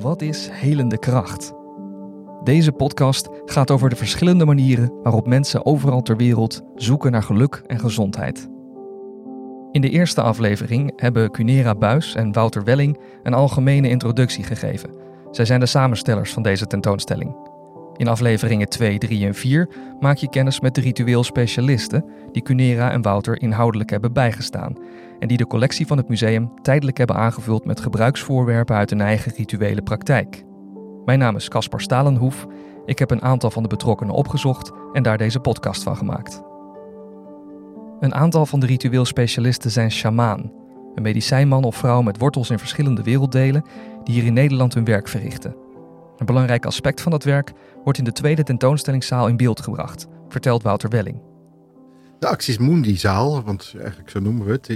Wat is helende kracht? Deze podcast gaat over de verschillende manieren waarop mensen overal ter wereld zoeken naar geluk en gezondheid. In de eerste aflevering hebben Cunera Buis en Wouter Welling een algemene introductie gegeven. Zij zijn de samenstellers van deze tentoonstelling. In afleveringen 2, 3 en 4 maak je kennis met de ritueel specialisten die Cunera en Wouter inhoudelijk hebben bijgestaan en die de collectie van het museum tijdelijk hebben aangevuld met gebruiksvoorwerpen uit hun eigen rituele praktijk. Mijn naam is Caspar Stalenhoef. Ik heb een aantal van de betrokkenen opgezocht en daar deze podcast van gemaakt. Een aantal van de ritueel specialisten zijn shamaan, een medicijnman of vrouw met wortels in verschillende werelddelen die hier in Nederland hun werk verrichten. Een belangrijk aspect van dat werk wordt in de tweede tentoonstellingszaal in beeld gebracht, vertelt Wouter Welling. De Axis Mundi-zaal, want eigenlijk zo noemen we het,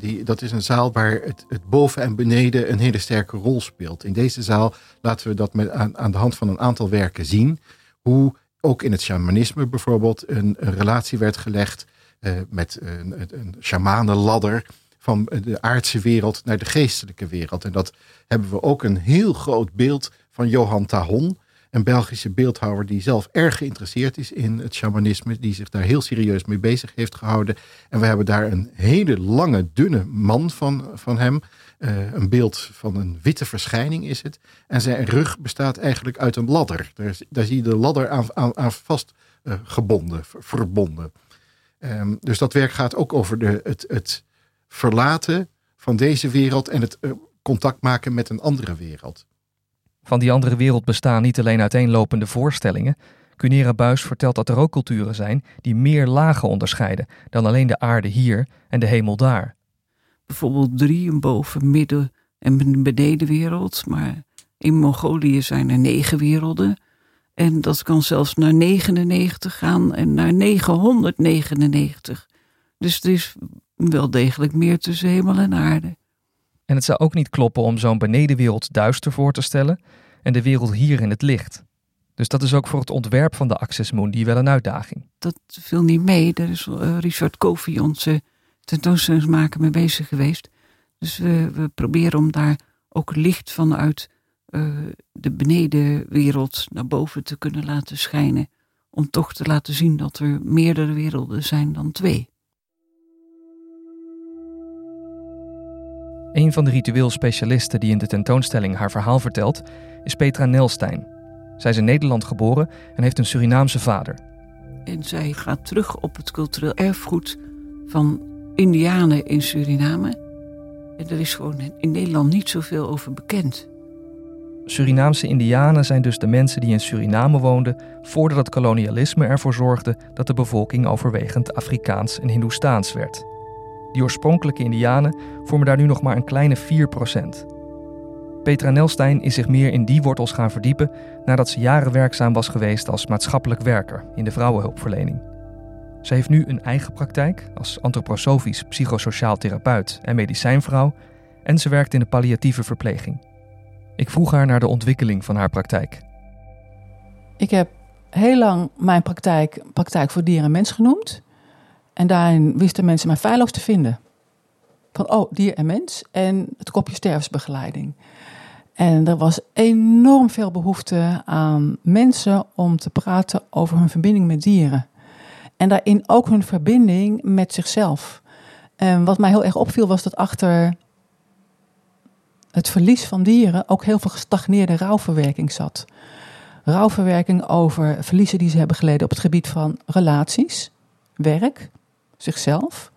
die, dat is een zaal waar het, het, boven en beneden een hele sterke rol speelt. In deze zaal laten we dat met, aan, de hand van een aantal werken zien, hoe ook in het shamanisme bijvoorbeeld een, relatie werd gelegd uh, met een, een shamanenladder van de aardse wereld naar de geestelijke wereld. En dat hebben we ook een heel groot beeld van Johan Tahon, een Belgische beeldhouwer die zelf erg geïnteresseerd is in het shamanisme, die zich daar heel serieus mee bezig heeft gehouden. En we hebben daar een hele lange, dunne man van, van hem. Uh, een beeld van een witte verschijning is het. En zijn rug bestaat eigenlijk uit een ladder. Daar, zie je de ladder aan, aan, aan vast uh, gebonden, verbonden. Um, dus dat werk gaat ook over de, het, het verlaten van deze wereld en het uh, contact maken met een andere wereld. Van die andere wereld bestaan niet alleen uiteenlopende voorstellingen. Cunera Buis vertelt dat er ook culturen zijn die meer lagen onderscheiden dan alleen de aarde hier en de hemel daar. Bijvoorbeeld drie, een boven, midden en benedenwereld. Maar in Mongolië zijn er negen werelden. En dat kan zelfs naar 99 gaan en naar 999. Dus er is wel degelijk meer tussen hemel en aarde. En het zou ook niet kloppen om zo'n benedenwereld duister voor te stellen en de wereld hier in het licht. Dus dat is ook voor het ontwerp van de Access Moon die wel een uitdaging. Dat viel niet mee. Daar is uh, Richard Kofi, onze tentoonstellingsmaker, mee bezig geweest. Dus we, we proberen om daar ook licht vanuit uh, de benedenwereld naar boven te kunnen laten schijnen. Om toch te laten zien dat er meerdere werelden zijn dan twee. Een van de ritueel specialisten die in de tentoonstelling haar verhaal vertelt, is Petra Nelstein. Zij is in Nederland geboren en heeft een Surinaamse vader. En zij gaat terug op het cultureel erfgoed van Indianen in Suriname. En er is gewoon in Nederland niet zoveel over bekend. Surinaamse Indianen zijn dus de mensen die in Suriname woonden voordat het kolonialisme ervoor zorgde dat de bevolking overwegend Afrikaans en Hindoestaans werd. Die oorspronkelijke Indianen vormen daar nu nog maar een kleine 4%. Petra Nelstein is zich meer in die wortels gaan verdiepen nadat ze jaren werkzaam was geweest als maatschappelijk werker in de vrouwenhulpverlening. Ze heeft nu een eigen praktijk als antroposofisch psychosociaal therapeut en medicijnvrouw en ze werkt in de palliatieve verpleging. Ik vroeg haar naar de ontwikkeling van haar praktijk. Ik heb heel lang mijn praktijk praktijk voor dier en mens genoemd. En daarin wisten mensen mij feilloos te vinden. Van, oh, dier en mens. En het kopje sterfsbegeleiding. En er was enorm veel behoefte aan mensen om te praten over hun verbinding met dieren. En daarin ook hun verbinding met zichzelf. En wat mij heel erg opviel was dat achter het verlies van dieren ook heel veel gestagneerde rouwverwerking zat. Rouwverwerking over verliezen die ze hebben geleden op het gebied van relaties, werk, zichzelf,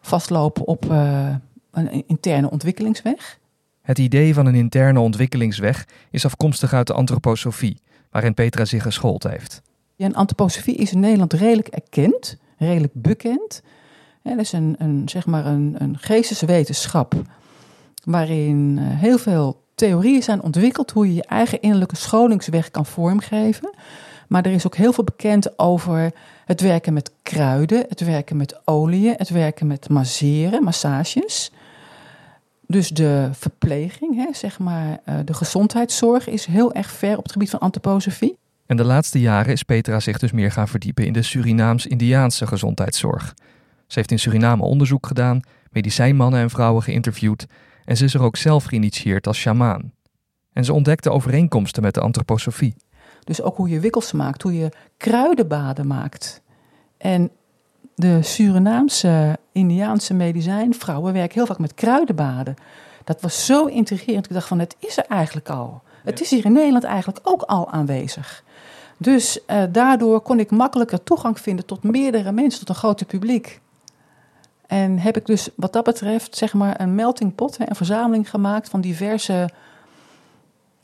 vastlopen op uh, een interne ontwikkelingsweg. Het idee van een interne ontwikkelingsweg is afkomstig uit de antroposofie, waarin Petra zich geschoold heeft. Ja, en antroposofie is in Nederland redelijk erkend, redelijk bekend. Ja, dat is een, een, zeg maar een, een geesteswetenschap waarin eh, heel veel theorieën zijn ontwikkeld hoe je je eigen innerlijke scholingsweg kan vormgeven. Maar er is ook heel veel bekend over het werken met kruiden, het werken met oliën, het werken met masseren, massages. Dus de verpleging, hè, zeg maar, eh, de gezondheidszorg is heel erg ver op het gebied van antroposofie. En de laatste jaren is Petra zich dus meer gaan verdiepen in de Surinaams-Indiaanse gezondheidszorg. Ze heeft in Suriname onderzoek gedaan, medicijnmannen en vrouwen geïnterviewd en ze is er ook zelf geïnitieerd als sjamaan. En ze ontdekte overeenkomsten met de antroposofie. Dus ook hoe je wikkels maakt, hoe je kruidenbaden maakt. En de Surinaamse, Indiaanse medicijnvrouwen werken heel vaak met kruidenbaden. Dat was zo intrigerend. Ik dacht van, het is er eigenlijk al. Het is hier in Nederland eigenlijk ook al aanwezig. Dus eh, daardoor kon ik makkelijker toegang vinden tot meerdere mensen, tot een groter publiek. En heb ik dus wat dat betreft zeg maar een melting pot, een verzameling gemaakt van diverse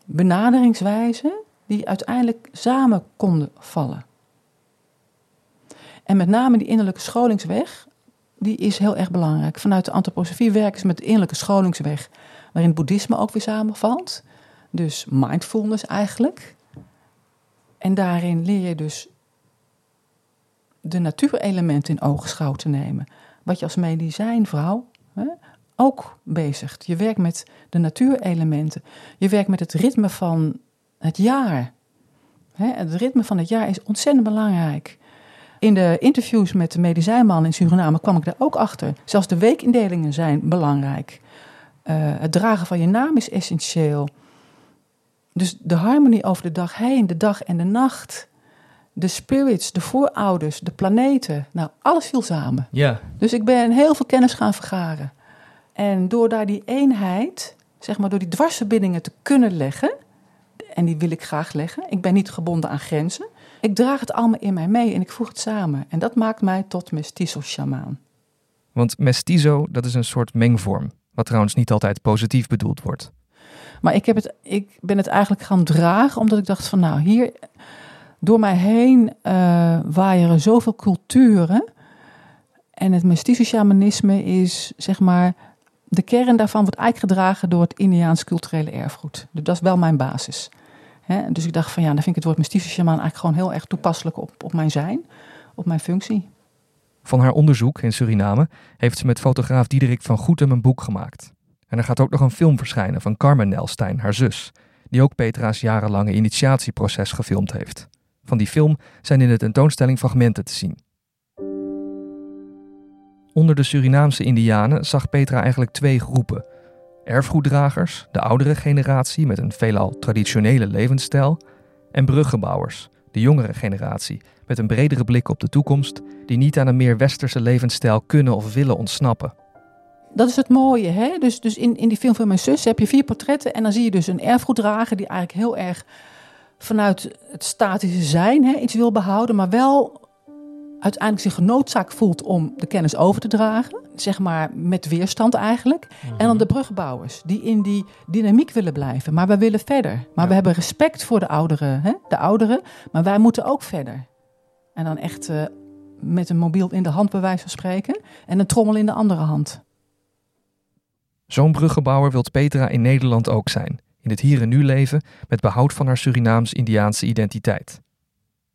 benaderingswijzen die uiteindelijk samen konden vallen. En met name die innerlijke scholingsweg, die is heel erg belangrijk. Vanuit de antroposofie werken ze met de innerlijke scholingsweg, waarin het boeddhisme ook weer samenvalt. Dus mindfulness eigenlijk. En daarin leer je dus de natuurelementen in oogschouw te nemen. Wat je als medicijnvrouw hè, ook bezigt. Je werkt met de natuurelementen. Je werkt met het ritme van het jaar. Hè, het ritme van het jaar is ontzettend belangrijk. In de interviews met de medicijnman in Suriname kwam ik daar ook achter. Zelfs de weekindelingen zijn belangrijk. Uh, het dragen van je naam is essentieel. Dus de harmonie over de dag heen, de dag en de nacht. De spirits, de voorouders, de planeten. Nou, alles viel samen. Ja. Dus ik ben heel veel kennis gaan vergaren. En door daar die eenheid, zeg maar door die dwarsverbindingen te kunnen leggen. En die wil ik graag leggen. Ik ben niet gebonden aan grenzen. Ik draag het allemaal in mij mee en ik voeg het samen. En dat maakt mij tot mestizo-shamaan. Want mestizo, dat is een soort mengvorm. Wat trouwens niet altijd positief bedoeld wordt. Maar ik, heb het, ik ben het eigenlijk gaan dragen omdat ik dacht van nou hier door mij heen uh, waaieren zoveel culturen. En het mestizo shamanisme is zeg maar de kern daarvan wordt eigenlijk gedragen door het Indiaans culturele erfgoed. Dus dat is wel mijn basis. Dus ik dacht van ja, dan vind ik het woord mystische shaman eigenlijk gewoon heel erg toepasselijk op, op mijn zijn, op mijn functie. Van haar onderzoek in Suriname heeft ze met fotograaf Diederik van Goetem een boek gemaakt. En er gaat ook nog een film verschijnen van Carmen Nelstein, haar zus, die ook Petra's jarenlange initiatieproces gefilmd heeft. Van die film zijn in de tentoonstelling fragmenten te zien. Onder de Surinaamse Indianen zag Petra eigenlijk twee groepen. Erfgoeddragers, de oudere generatie met een veelal traditionele levensstijl, en bruggenbouwers, de jongere generatie met een bredere blik op de toekomst, die niet aan een meer westerse levensstijl kunnen of willen ontsnappen. Dat is het mooie, hè? Dus, dus in, in die film van mijn zus heb je vier portretten en dan zie je dus een erfgoeddrager die eigenlijk heel erg vanuit het statische zijn hè, iets wil behouden, maar wel uiteindelijk zich genoodzaakt voelt om de kennis over te dragen. Zeg maar met weerstand eigenlijk. En dan de bruggenbouwers die in die dynamiek willen blijven. Maar we willen verder. Maar we hebben respect voor de ouderen, hè? de ouderen. Maar wij moeten ook verder. En dan echt uh, met een mobiel in de hand bij wijze van spreken. En een trommel in de andere hand. Zo'n bruggenbouwer wilt Petra in Nederland ook zijn. In het hier en nu leven met behoud van haar Surinaams-Indiaanse identiteit.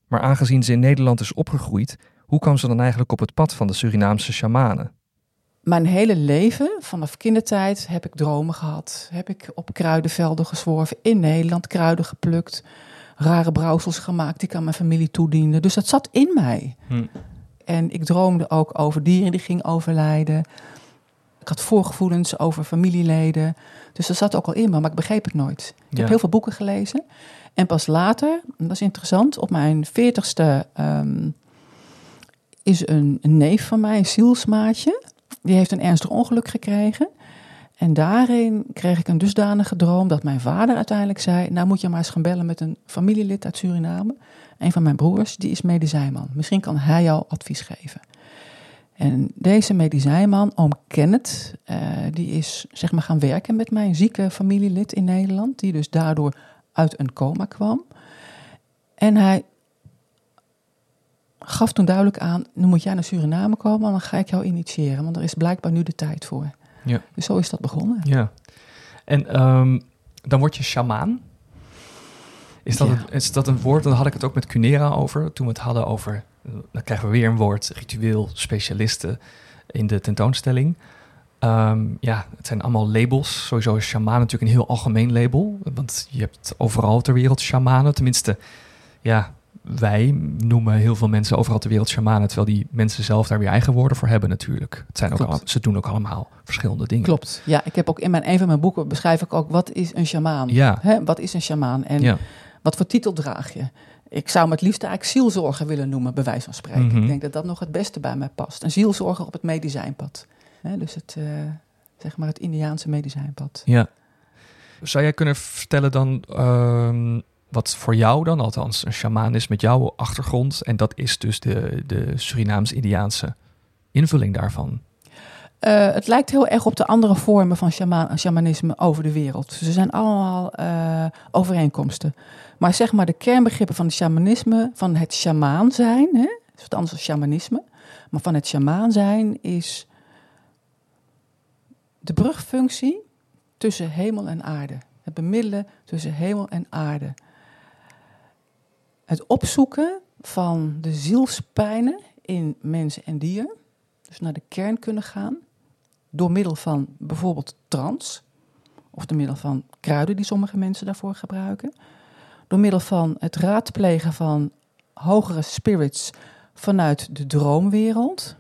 Maar aangezien ze in Nederland is opgegroeid, hoe kwam ze dan eigenlijk op het pad van de Surinaamse shamanen? Mijn hele leven, vanaf kindertijd, heb ik dromen gehad. Heb ik op kruidenvelden gezworven, in Nederland kruiden geplukt. Rare brouwsels gemaakt die ik aan mijn familie toediende. Dus dat zat in mij. Hm. En ik droomde ook over dieren die gingen overlijden. Ik had voorgevoelens over familieleden. Dus dat zat ook al in me, maar ik begreep het nooit. Ik heb heel veel boeken gelezen. En pas later, dat is interessant, op mijn veertigste um, is een, neef van mij, een zielsmaatje. Die heeft een ernstig ongeluk gekregen. En daarin kreeg ik een dusdanige droom dat mijn vader uiteindelijk zei... nou moet je maar eens gaan bellen met een familielid uit Suriname. Een van mijn broers, die is medicijnman. Misschien kan hij jou advies geven. En deze medicijnman, oom Kenneth, uh, die is zeg maar gaan werken met mijn zieke familielid in Nederland. Die dus daardoor uit een coma kwam. En hij gaf toen duidelijk aan, nu moet jij naar Suriname komen, dan ga ik jou initiëren. Want er is blijkbaar nu de tijd voor. Ja. Dus zo is dat begonnen. Ja. En um, dan word je shamaan. Is dat, een, is dat een woord? Dan had ik het ook met Cunera over. Toen we het hadden over, dan krijgen we weer een woord, ritueel specialisten in de tentoonstelling. Um, ja, het zijn allemaal labels. Sowieso is shaman natuurlijk een heel algemeen label. Want je hebt overal ter wereld shamanen. Tenminste, ja, wij noemen heel veel mensen overal ter wereld shamanen, terwijl die mensen zelf daar weer eigen woorden voor hebben natuurlijk. Het zijn ook al, ze doen ook allemaal verschillende dingen. Klopt. Ja, ik heb ook in mijn, een van mijn boeken beschrijf ik ook wat is een shamaan. Ja, Hè, wat is een shamaan en ja. wat voor titel draag je? Ik zou me het liefst eigenlijk zielzorger willen noemen, bij wijze van spreken. Mhm. Ik denk dat dat nog het beste bij mij past. Een zielzorger op het medicijnpad. Hè, dus het, eh, zeg maar het Indiaanse medicijnpad. ja. Zou jij kunnen vertellen dan ehm, wat voor jou dan, althans een shamaan is met jouw achtergrond, en dat is dus de, de Surinaams-Indiaanse invulling daarvan? Eh, het lijkt heel erg op de andere vormen van shaman, shamanisme over de wereld. Ze zijn allemaal eh, overeenkomsten. Maar zeg maar de kernbegrippen van het shamanisme, van het shamaan zijn, hè, is wat anders dan shamanisme. Maar van het shamaan zijn is de brugfunctie tussen hemel en aarde. Het bemiddelen tussen hemel en aarde. Het opzoeken van de zielspijnen in mensen en dier. Dus naar de kern kunnen gaan. Door middel van bijvoorbeeld trance. Of door middel van kruiden die sommige mensen daarvoor gebruiken. Door middel van het raadplegen van hogere spirits vanuit de droomwereld.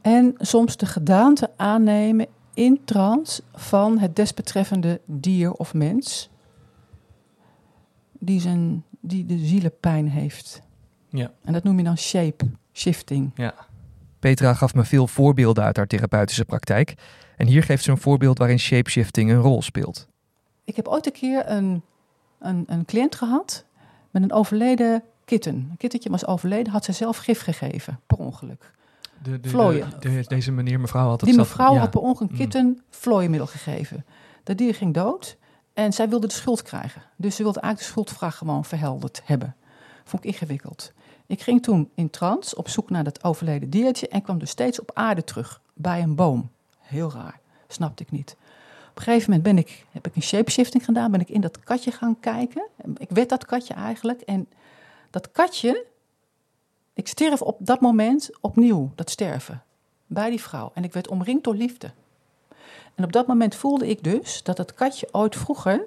En soms de gedaante aannemen in trance van het desbetreffende dier of mens. Die, zijn, die de zielenpijn heeft. Ja. En dat noem je dan shape shifting. Ja. Petra gaf me veel voorbeelden uit haar therapeutische praktijk. En hier geeft ze een voorbeeld waarin shapeshifting een rol speelt. Ik heb ooit een keer een, een, een cliënt gehad met een overleden kitten. Een kittetje was overleden, had zij zelf gif gegeven, per ongeluk. De, de, Vlooien. de- de- deze meneer, mevrouw had het Die zelf- mevrouw ja. had per ongeluk een Mm. kitten vlooienmiddel gegeven. Dat dier ging dood en zij wilde de schuld krijgen. Dus ze wilde eigenlijk de schuldvraag gewoon verhelderd hebben. Vond ik ingewikkeld. Ik ging toen in trance op zoek naar dat overleden diertje en kwam dus steeds op aarde terug, bij een boom. Heel raar, snapte ik niet. Op een gegeven moment ben ik, heb ik een shapeshifting gedaan, ben ik in dat katje gaan kijken. Ik werd dat katje eigenlijk en dat katje, ik stierf op dat moment opnieuw, dat sterven, bij die vrouw. En ik werd omringd door liefde. En op dat moment voelde ik dus dat het katje ooit vroeger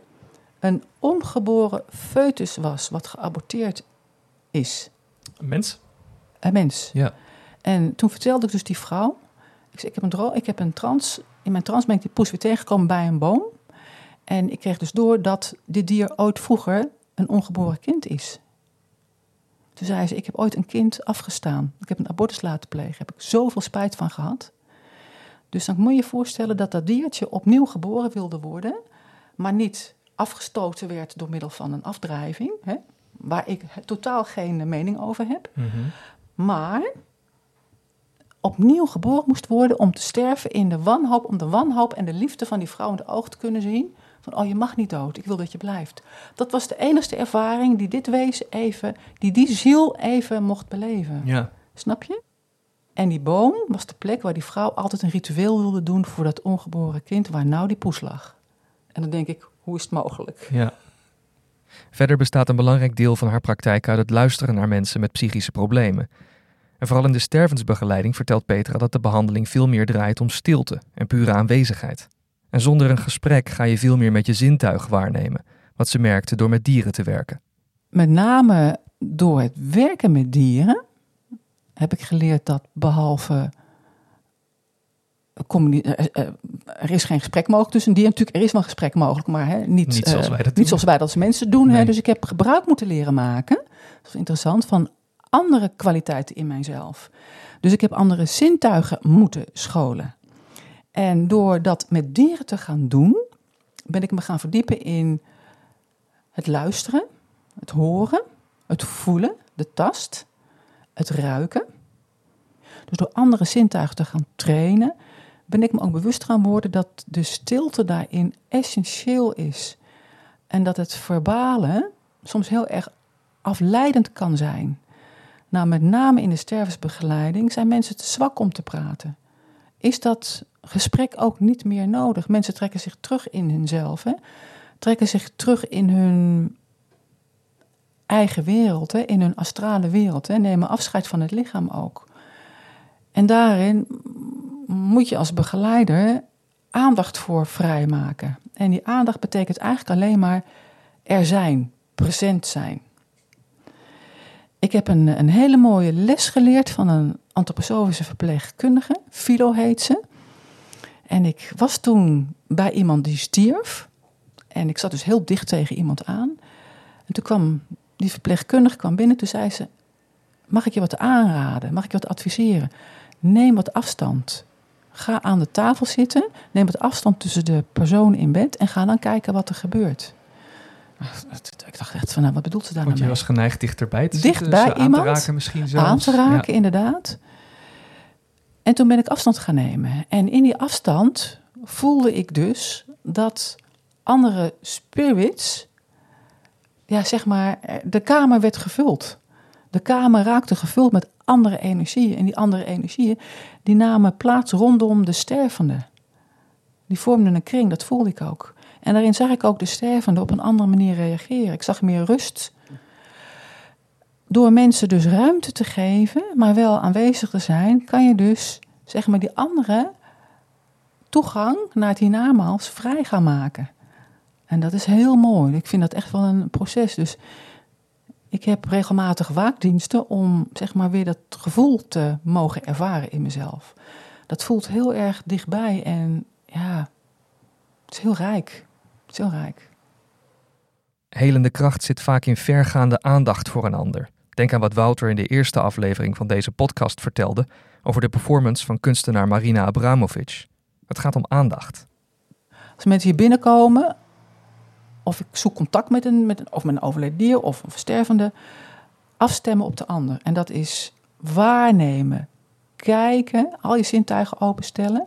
een ongeboren foetus was, wat geaborteerd is. Een mens? Een mens. Ja. En toen vertelde ik dus die vrouw. Ik zei, ik heb een, ik heb een trans. In mijn trans ben ik die poes weer tegengekomen bij een boom. En ik kreeg dus door dat dit dier ooit vroeger een ongeboren kind is. Toen zei ze, ik heb ooit een kind afgestaan. Ik heb een abortus laten plegen. Daar heb ik zoveel spijt van gehad. Dus dan moet je je voorstellen dat dat diertje opnieuw geboren wilde worden. Maar niet afgestoten werd door middel van een afdrijving. Hè, waar ik totaal geen mening over heb Mhm. maar opnieuw geboren moest worden om te sterven in de wanhoop, om de wanhoop en de liefde van die vrouw in de oog te kunnen zien. Van, oh, je mag niet dood, ik wil dat je blijft. Dat was de enige ervaring die dit wezen even, die die ziel even mocht beleven. Ja. Snap je? En die boom was de plek waar die vrouw altijd een ritueel wilde doen voor dat ongeboren kind, waar nou die poes lag. En dan denk ik, hoe is het mogelijk? ja. Verder bestaat een belangrijk deel van haar praktijk uit het luisteren naar mensen met psychische problemen. En vooral in de stervensbegeleiding vertelt Petra dat de behandeling veel meer draait om stilte en pure aanwezigheid. En zonder een gesprek ga je veel meer met je zintuig waarnemen, wat ze merkte door met dieren te werken. met name door het werken met dieren heb ik geleerd dat behalve communi- eh, eh, er is geen gesprek mogelijk tussen dier. Natuurlijk, er is wel een gesprek mogelijk, maar hè, niet, Niet zoals eh, wij dat doen. niet zoals wij dat als mensen doen. Hè. Dus ik heb gebruik moeten leren maken. Dat is interessant, van andere kwaliteiten in mijzelf. Dus ik heb andere zintuigen moeten scholen. En door dat met dieren te gaan doen, ben ik me gaan verdiepen in het luisteren, het horen, het voelen, de tast, het ruiken. Dus door andere zintuigen te gaan trainen, ben ik me ook bewust gaan worden dat de stilte daarin essentieel is. En dat het verbale soms heel erg afleidend kan zijn. Nou, met name in de stervensbegeleiding zijn mensen te zwak om te praten. Is dat gesprek ook niet meer nodig? Mensen trekken zich terug in hunzelf, hè? trekken zich terug in hun eigen wereld, hè? in hun astrale wereld, hè? nemen afscheid van het lichaam ook. En daarin moet je als begeleider aandacht voor vrijmaken. En die aandacht betekent eigenlijk alleen maar er zijn, present zijn. Ik heb een, een hele mooie les geleerd van een antroposofische verpleegkundige. Philo heet ze. En ik was toen bij iemand die stierf. En ik zat dus heel dicht tegen iemand aan. En toen kwam die verpleegkundige kwam binnen. Toen zei ze, mag ik je wat aanraden? Mag ik je wat adviseren? Neem wat afstand. Ga aan de tafel zitten. Neem wat afstand tussen de personen in bed. En ga dan kijken wat er gebeurt. Ik dacht echt van, nou, wat bedoelt ze daar Want nou je mee? was geneigd dichterbij te Dicht zitten, bij ze aan iemand, te raken misschien zelfs. aan te raken, Ja. inderdaad. En toen ben ik afstand gaan nemen. En in die afstand voelde ik dus dat andere spirits, ja, zeg maar, de kamer werd gevuld. De kamer raakte gevuld met andere energieën. En die andere energieën, die namen plaats rondom de stervende. Die vormden een kring, dat voelde ik ook. En daarin zag ik ook de stervende op een andere manier reageren. Ik zag meer rust. Door mensen dus ruimte te geven, maar wel aanwezig te zijn, kan je dus, zeg maar, die andere toegang naar het hiernamaals vrij gaan maken. En dat is heel mooi. Ik vind dat echt wel een proces. Dus ik heb regelmatig waakdiensten om, zeg maar, weer dat gevoel te mogen ervaren in mezelf. Dat voelt heel erg dichtbij en ja, het is heel rijk. Het is heel rijk. Helende kracht zit vaak in vergaande aandacht voor een ander. Denk aan wat Wouter in de eerste aflevering van deze podcast vertelde over de performance van kunstenaar Marina Abramovic. Het gaat om aandacht. Als mensen hier binnenkomen, of ik zoek contact met een, met een, of met een overleden dier of een verstervende, afstemmen op de ander. En dat is waarnemen, kijken, al je zintuigen openstellen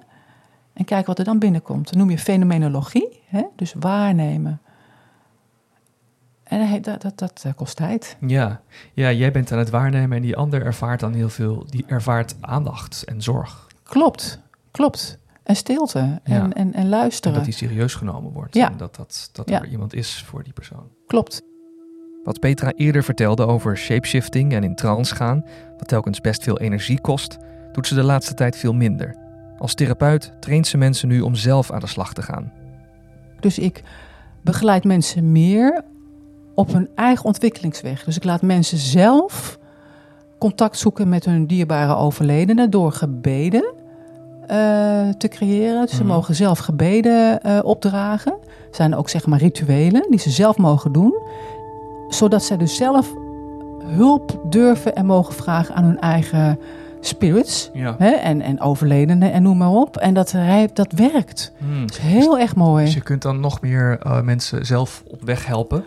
en kijken wat er dan binnenkomt. Dat noem je fenomenologie, hè? dus waarnemen. En dat, dat, dat eh, kost tijd. Ja. ja, jij bent aan het waarnemen en die ander ervaart dan heel veel, die ervaart aandacht en zorg. Klopt, klopt. En stilte en, Ja. en, en En luisteren. dat die serieus genomen wordt. Ja. En dat, dat, dat er iemand is voor die persoon. Klopt. Wat Petra eerder vertelde over shapeshifting en in trance gaan, wat telkens best veel energie kost, doet ze de laatste tijd veel minder. Als therapeut traint ze mensen nu om zelf aan de slag te gaan. Dus ik begeleid mensen meer op hun eigen ontwikkelingsweg. Dus ik laat mensen zelf contact zoeken met hun dierbare overledenen door gebeden eh, te creëren. Dus ze Mhm. mogen zelf gebeden eh, opdragen. Er zijn ook zeg maar rituelen die ze zelf mogen doen. Zodat zij dus zelf hulp durven en mogen vragen aan hun eigen spirits. Ja. Hè? En, en overledenen en noem maar op. En dat, hij- dat werkt. Hmm. Dat is heel erg mooi. Dus je kunt dan nog meer eh, mensen zelf op weg helpen.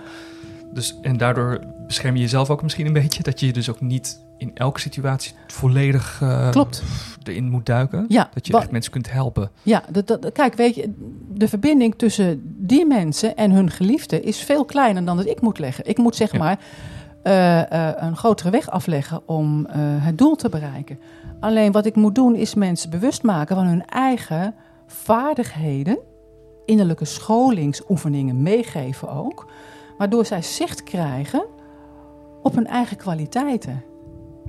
Dus, en daardoor bescherm je jezelf ook misschien een beetje. Dat je dus ook niet in elke situatie volledig eh, Klopt. erin moet duiken. Ja, Dat je echt mensen kunt helpen. Ja, dat, dat, kijk, weet je, de verbinding tussen die mensen en hun geliefde is veel kleiner dan dat ik moet leggen. Ik moet zeg Ja. maar eh, eh, een grotere weg afleggen om het doel te bereiken. Alleen wat ik moet doen is mensen bewust maken van hun eigen vaardigheden, innerlijke scholingsoefeningen meegeven ook, waardoor zij zicht krijgen op hun eigen kwaliteiten.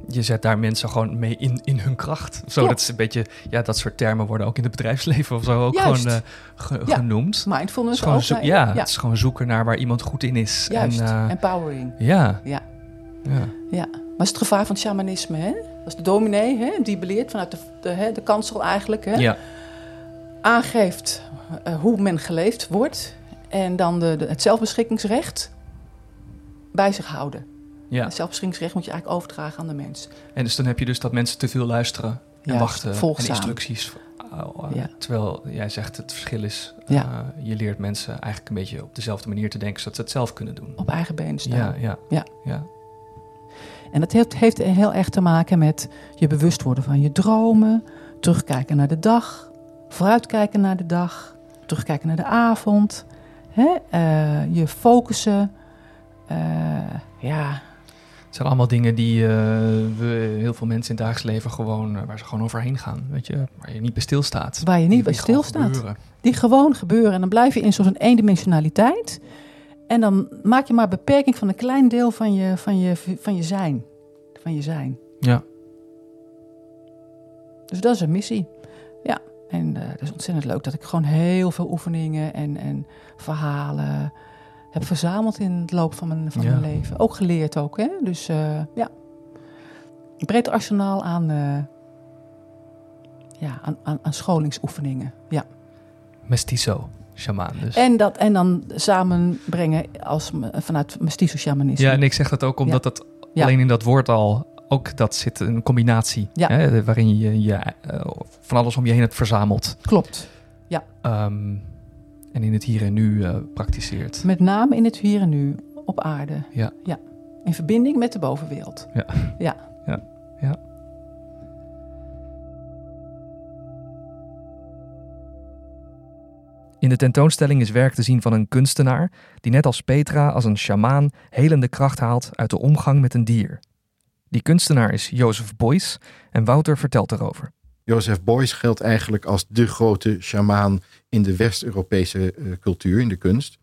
Je zet daar mensen gewoon mee in, in hun kracht. Zo, Klopt. dat is een beetje, ja, dat soort termen worden ook in het bedrijfsleven of zo ook Juist. gewoon eh, ge- Ja. genoemd. Mindfulness is gewoon hè? ja, ja, het is gewoon zoeken naar waar iemand goed in is. juist. En, eh, Empowering. ja. Ja. ja. Ja, maar is het gevaar van het shamanisme, hè? Dat is de dominee, hè? Die beleert vanuit de, de, hè, de kansel eigenlijk, hè? Ja. Aangeeft eh, hoe men geleefd wordt. En dan de, de- het zelfbeschikkingsrecht bij zich houden. Ja. Het zelfbeschikkingsrecht moet je eigenlijk overdragen aan de mens. En dus dan heb je dus dat mensen te veel luisteren en Juist, wachten volgzaam. en instructies. uh, Ja. Terwijl jij zegt het verschil is, Ja. uh, je leert mensen eigenlijk een beetje op dezelfde manier te denken, zodat ze het zelf kunnen doen. Op eigen benen staan. Ja, ja, Ja. ja. En dat heeft, heeft heel erg te maken met je bewust worden van je dromen. Terugkijken naar de dag. Vooruitkijken naar de dag. Terugkijken naar de avond. Hè? eh, je focussen. eh, ja, Het zijn allemaal dingen die uh, we, heel veel mensen in het dagelijks leven gewoon, uh, waar ze gewoon overheen gaan, weet je, waar je niet bij stilstaat. Waar je niet Die- bij gewoon stilstaat. Die gewoon gebeuren. En dan blijf je in zo'n eendimensionaliteit. En dan maak je maar beperking van een klein deel van je, van je, van je zijn. Van je zijn. Ja. Dus dat is een missie. Ja, en uh, dat is ontzettend leuk dat ik gewoon heel veel oefeningen en, en verhalen heb verzameld in het loop van mijn, van Ja. mijn leven. Ook geleerd ook, hè. Dus uh, ja. een breed arsenaal aan, uh, ja, aan, aan, aan scholingsoefeningen. Ja. Mestizo shamaan dus. En, dat, en dan samenbrengen als, vanuit mestizo shamanisme. Ja, en ik zeg dat ook omdat dat alleen in dat woord al ook dat zit een combinatie. Ja. Hè, waarin je, je uh, van alles om je heen hebt verzameld. Klopt. Ja. Um, en in het hier en nu uh, praktiseert. Met name in het hier en nu op aarde. Ja. ja. In verbinding met de bovenwereld. Ja. Ja. Ja. ja. In de tentoonstelling is werk te zien van een kunstenaar die net als Petra als een sjamaan helende kracht haalt uit de omgang met een dier. Die kunstenaar is Jozef Beuys en Wouter vertelt erover. Jozef Beuys geldt eigenlijk als de grote sjamaan in de West-Europese uh, cultuur, in de kunst.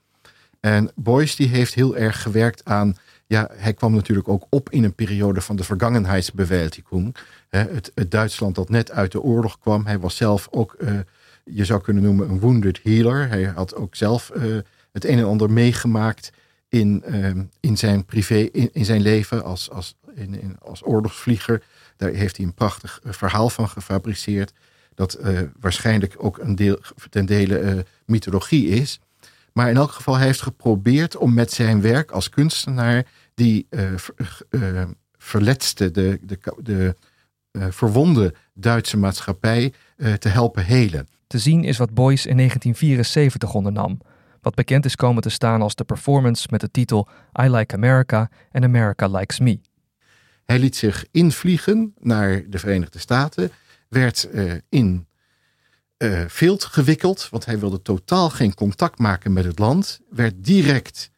En Beuys die heeft heel erg gewerkt aan, ja, hij kwam natuurlijk ook op in een periode van de Vergangenheitsbewältigung. Het, het Duitsland dat net uit de oorlog kwam. Hij was zelf ook, uh, je zou kunnen noemen, een wounded healer. Hij had ook zelf uh, het een en ander meegemaakt in, in zijn privé, in, in zijn leven als, als in, als oorlogsvlieger. Daar heeft hij een prachtig eh, verhaal van gefabriceerd. Dat uh, waarschijnlijk ook een deel, ten dele uh, mythologie is. Maar in elk geval, hij heeft geprobeerd om met zijn werk als kunstenaar die verletste, de, de, de verwonde Duitse maatschappij te helpen helen. Te zien is wat Boyce in 1974 ondernam. Wat bekend is komen te staan als de performance met de titel I Like America and America Likes Me. Hij liet zich invliegen naar de Verenigde Staten, werd uh, in uh, gewikkeld, want hij wilde totaal geen contact maken met het land. Werd direct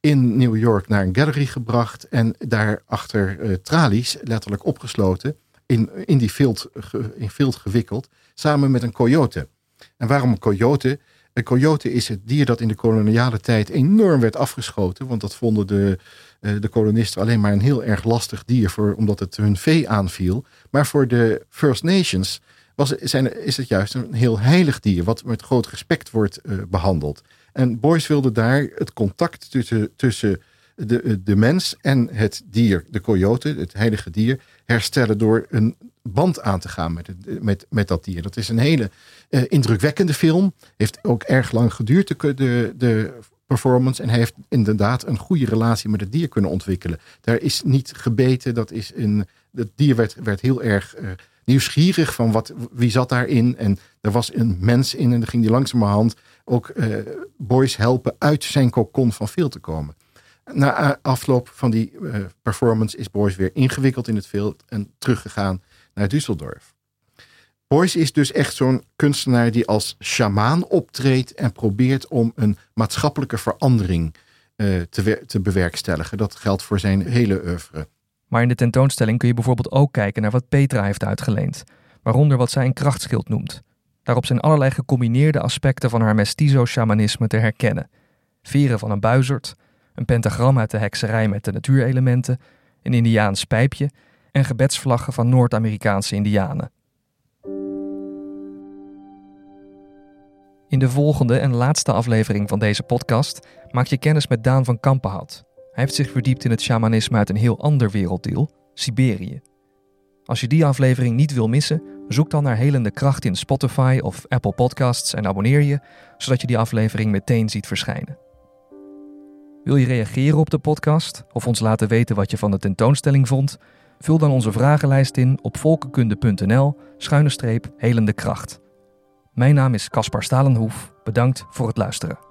in New York naar een gallery gebracht en daar achter uh, tralies, letterlijk opgesloten, in, in die field, in gewikkeld, samen met een coyote. En waarom een coyote? Een coyote is het dier dat in de koloniale tijd enorm werd afgeschoten, want dat vonden de eh, de kolonisten alleen maar een heel erg lastig dier, voor, omdat het hun vee aanviel. Maar voor de First Nations was, zijn, is het juist een heel heilig dier, wat met groot respect wordt uh, behandeld. En Boyce wilde daar het contact tussen, tussen de, de mens en het dier, de coyote, het heilige dier, herstellen door een band aan te gaan met, met, met dat dier. Dat is een hele uh, indrukwekkende film. Heeft ook erg lang geduurd, de, de, performance. En hij heeft inderdaad een goede relatie met het dier kunnen ontwikkelen. Daar is niet gebeten. Dat is een, het dier werd, werd heel erg uh, nieuwsgierig van wat, wie zat daarin. En er was een mens in en dan ging die langzamerhand ook uh, boys helpen uit zijn kokon van veel te komen. Na afloop van die performance is Boys weer ingewikkeld in het veld en teruggegaan naar Düsseldorf. Boyce is dus echt zo'n kunstenaar die als sjamaan optreedt en probeert om een maatschappelijke verandering uh, te, te bewerkstelligen. Dat geldt voor zijn hele oeuvre. Maar in de tentoonstelling kun je bijvoorbeeld ook kijken naar wat Petra heeft uitgeleend, waaronder wat zij een krachtschild noemt. Daarop zijn allerlei gecombineerde aspecten van haar mestizo-shamanisme te herkennen. Veren van een buizerd, een pentagram uit de hekserij met de natuurelementen, een Indiaans pijpje en gebedsvlaggen van Noord-Amerikaanse Indianen. In de volgende en laatste aflevering van deze podcast maak je kennis met Daan van Kampenhout. Hij heeft zich verdiept in het shamanisme uit een heel ander werelddeel, Siberië. Als je die aflevering niet wil missen, zoek dan naar Helende Kracht in Spotify of Apple Podcasts en abonneer je, zodat je die aflevering meteen ziet verschijnen. Wil je reageren op de podcast of ons laten weten wat je van de tentoonstelling vond? Vul dan onze vragenlijst in op volkenkunde.nl-helende kracht. Mijn naam is Caspar Stalenhoef. Bedankt voor het luisteren.